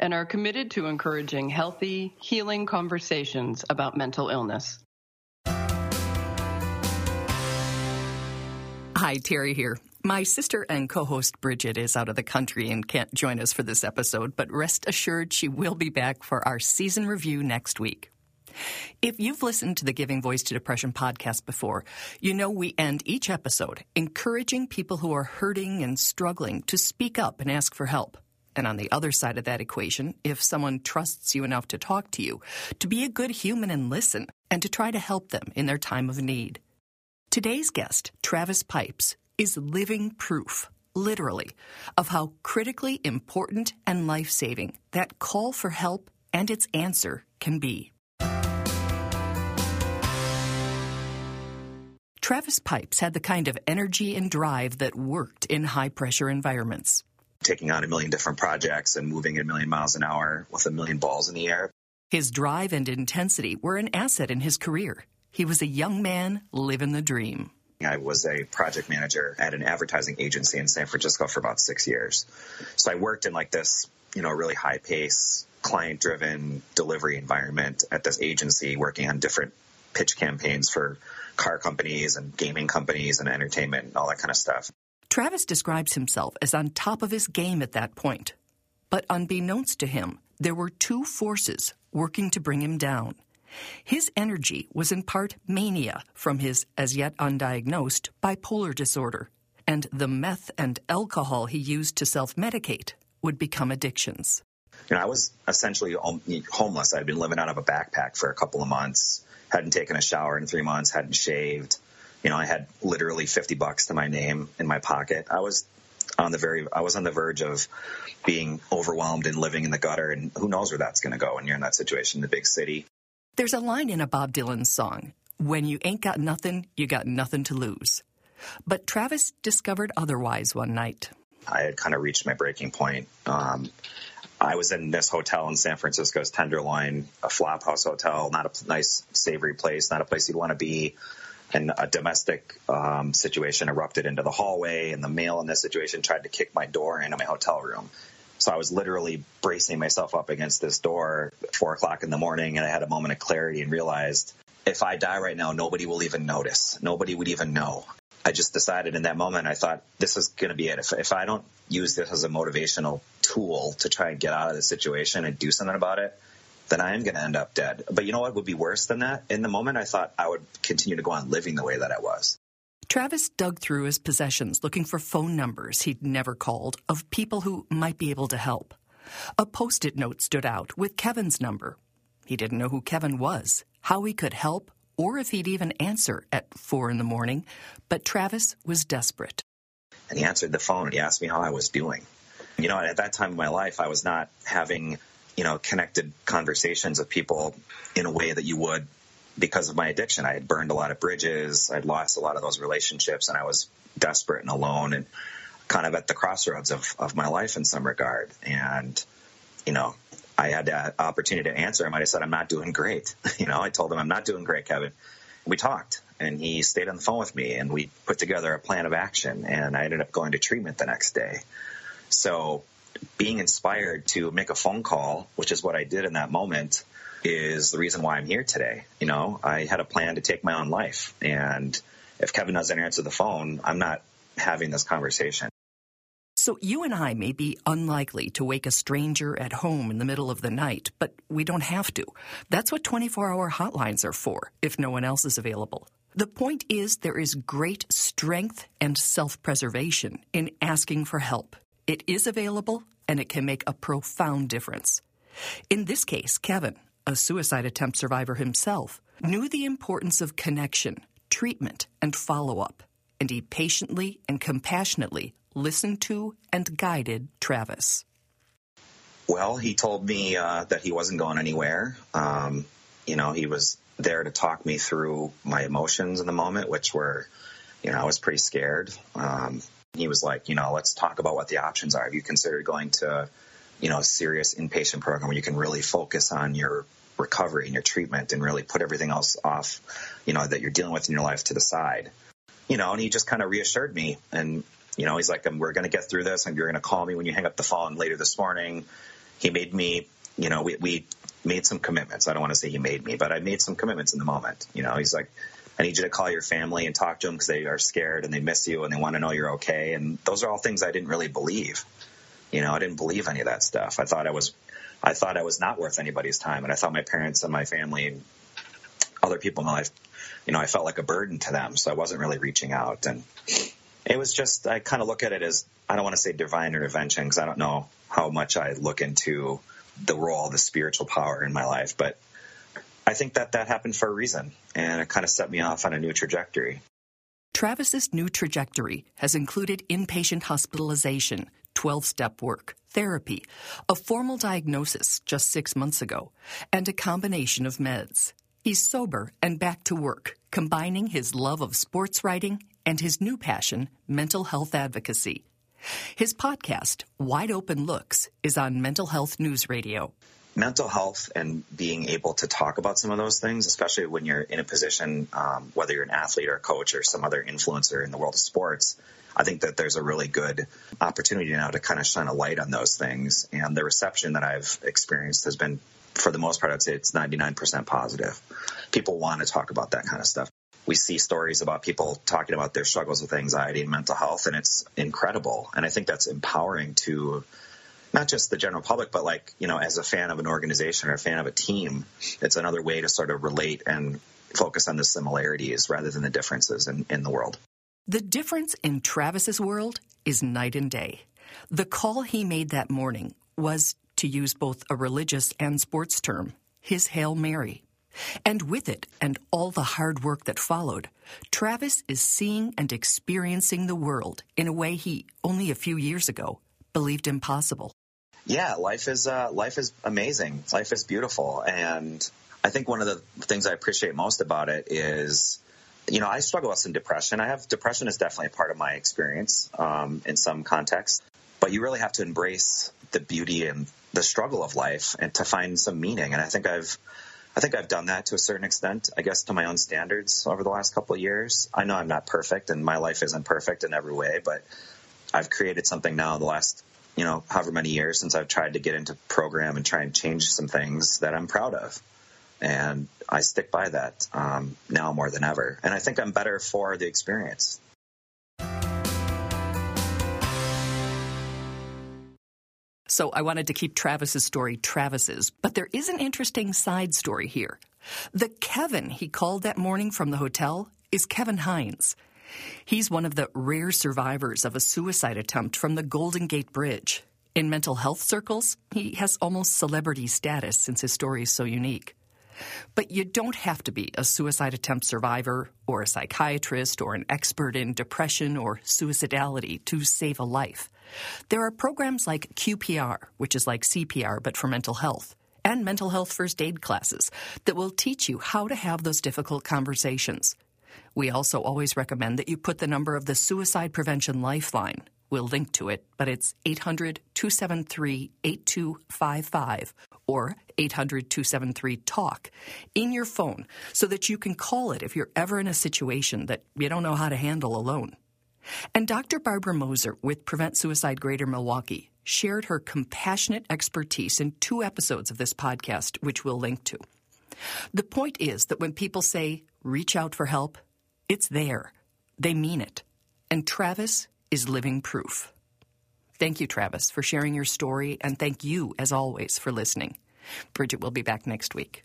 and are committed to encouraging healthy, healing conversations about mental illness. Hi, Terry here. My sister and co host Bridget is out of the country and can't join us for this episode, but rest assured she will be back for our season review next week. If you've listened to the Giving Voice to Depression podcast before, you know we end each episode encouraging people who are hurting and struggling to speak up and ask for help. And on the other side of that equation, if someone trusts you enough to talk to you, to be a good human and listen, and to try to help them in their time of need. Today's guest, Travis Pipes, is living proof, literally, of how critically important and life saving that call for help and its answer can be. Travis Pipes had the kind of energy and drive that worked in high pressure environments. Taking on a million different projects and moving a million miles an hour with a million balls in the air. His drive and intensity were an asset in his career. He was a young man living the dream. I was a project manager at an advertising agency in San Francisco for about six years. So I worked in like this, you know, really high pace, client driven delivery environment at this agency working on different pitch campaigns for car companies and gaming companies and entertainment and all that kind of stuff. Travis describes himself as on top of his game at that point. But unbeknownst to him, there were two forces working to bring him down. His energy was in part mania from his as yet undiagnosed bipolar disorder, and the meth and alcohol he used to self medicate would become addictions. You know, I was essentially homeless. I'd been living out of a backpack for a couple of months hadn't taken a shower in three months, hadn't shaved. You know, I had literally 50 bucks to my name in my pocket. I was on the very, I was on the verge of being overwhelmed and living in the gutter. And who knows where that's going to go when you're in that situation in the big city. There's a line in a Bob Dylan song When you ain't got nothing, you got nothing to lose. But Travis discovered otherwise one night. I had kind of reached my breaking point. Um, I was in this hotel in San Francisco's Tenderloin, a flop house hotel, not a nice, savory place, not a place you'd want to be. And a domestic um, situation erupted into the hallway, and the male in this situation tried to kick my door into my hotel room. So I was literally bracing myself up against this door at four o'clock in the morning, and I had a moment of clarity and realized if I die right now, nobody will even notice. Nobody would even know. I just decided in that moment, I thought this is going to be it. If, if I don't use this as a motivational tool to try and get out of the situation and do something about it, then I am going to end up dead. But you know what would be worse than that? In the moment, I thought I would continue to go on living the way that I was. Travis dug through his possessions looking for phone numbers he'd never called of people who might be able to help. A post it note stood out with Kevin's number. He didn't know who Kevin was, how he could help, or if he'd even answer at four in the morning, but Travis was desperate. And he answered the phone and he asked me how I was doing. You know, at that time in my life, I was not having, you know, connected conversations with people in a way that you would because of my addiction. I had burned a lot of bridges, I'd lost a lot of those relationships, and I was desperate and alone and kind of at the crossroads of, of my life in some regard. And, you know, I had that opportunity to answer him. I said, I'm not doing great. You know, I told him, I'm not doing great, Kevin. We talked and he stayed on the phone with me and we put together a plan of action and I ended up going to treatment the next day. So being inspired to make a phone call, which is what I did in that moment, is the reason why I'm here today. You know, I had a plan to take my own life. And if Kevin doesn't answer the phone, I'm not having this conversation. So you and I may be unlikely to wake a stranger at home in the middle of the night, but we don't have to. That's what 24 hour hotlines are for, if no one else is available. The point is, there is great strength and self preservation in asking for help. It is available and it can make a profound difference. In this case, Kevin, a suicide attempt survivor himself, knew the importance of connection, treatment, and follow up, and he patiently and compassionately listened to and guided Travis. Well, he told me uh, that he wasn't going anywhere. Um, You know, he was there to talk me through my emotions in the moment, which were, you know, I was pretty scared. Um, he was like, you know, let's talk about what the options are. Have you considered going to, you know, a serious inpatient program where you can really focus on your recovery and your treatment and really put everything else off, you know, that you're dealing with in your life to the side? You know, and he just kind of reassured me. And, you know, he's like, um, we're going to get through this and you're going to call me when you hang up the phone later this morning. He made me, you know, we, we made some commitments. I don't want to say he made me, but I made some commitments in the moment. You know, he's like, I need you to call your family and talk to them because they are scared and they miss you and they want to know you're okay. And those are all things I didn't really believe. You know, I didn't believe any of that stuff. I thought I was, I thought I was not worth anybody's time, and I thought my parents and my family and other people in my life, you know, I felt like a burden to them. So I wasn't really reaching out, and it was just I kind of look at it as I don't want to say divine intervention because I don't know how much I look into the role, of the spiritual power in my life, but I think that that happened for a reason, and it kind of set me off on a new trajectory. Travis's new trajectory has included inpatient hospitalization, 12 step work, therapy, a formal diagnosis just six months ago, and a combination of meds. He's sober and back to work, combining his love of sports writing and his new passion, mental health advocacy. His podcast, Wide Open Looks, is on Mental Health News Radio mental health and being able to talk about some of those things, especially when you're in a position, um, whether you're an athlete or a coach or some other influencer in the world of sports, I think that there's a really good opportunity now to kind of shine a light on those things. And the reception that I've experienced has been, for the most part, I'd say it's 99% positive. People want to talk about that kind of stuff. We see stories about people talking about their struggles with anxiety and mental health, and it's incredible. And I think that's empowering to not just the general public, but like, you know, as a fan of an organization or a fan of a team, it's another way to sort of relate and focus on the similarities rather than the differences in, in the world. The difference in Travis's world is night and day. The call he made that morning was, to use both a religious and sports term, his Hail Mary. And with it, and all the hard work that followed, Travis is seeing and experiencing the world in a way he, only a few years ago, believed impossible. Yeah, life is uh, life is amazing. Life is beautiful, and I think one of the things I appreciate most about it is, you know, I struggle with some depression. I have depression is definitely a part of my experience um, in some contexts, but you really have to embrace the beauty and the struggle of life and to find some meaning. And I think I've I think I've done that to a certain extent, I guess to my own standards over the last couple of years. I know I'm not perfect and my life isn't perfect in every way, but I've created something now the last you know, however many years since I've tried to get into program and try and change some things that I'm proud of. And I stick by that um, now more than ever. And I think I'm better for the experience. So I wanted to keep Travis's story Travis's, but there is an interesting side story here. The Kevin he called that morning from the hotel is Kevin Hines. He's one of the rare survivors of a suicide attempt from the Golden Gate Bridge. In mental health circles, he has almost celebrity status since his story is so unique. But you don't have to be a suicide attempt survivor or a psychiatrist or an expert in depression or suicidality to save a life. There are programs like QPR, which is like CPR but for mental health, and mental health first aid classes that will teach you how to have those difficult conversations we also always recommend that you put the number of the Suicide Prevention Lifeline. We'll link to it, but it's 800 273 8255 or 800 273 TALK in your phone so that you can call it if you're ever in a situation that you don't know how to handle alone. And Dr. Barbara Moser with Prevent Suicide Greater Milwaukee shared her compassionate expertise in two episodes of this podcast, which we'll link to. The point is that when people say, reach out for help, it's there. They mean it. And Travis is living proof. Thank you, Travis, for sharing your story, and thank you, as always, for listening. Bridget will be back next week.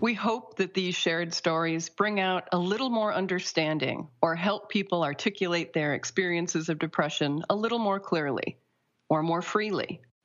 We hope that these shared stories bring out a little more understanding or help people articulate their experiences of depression a little more clearly or more freely.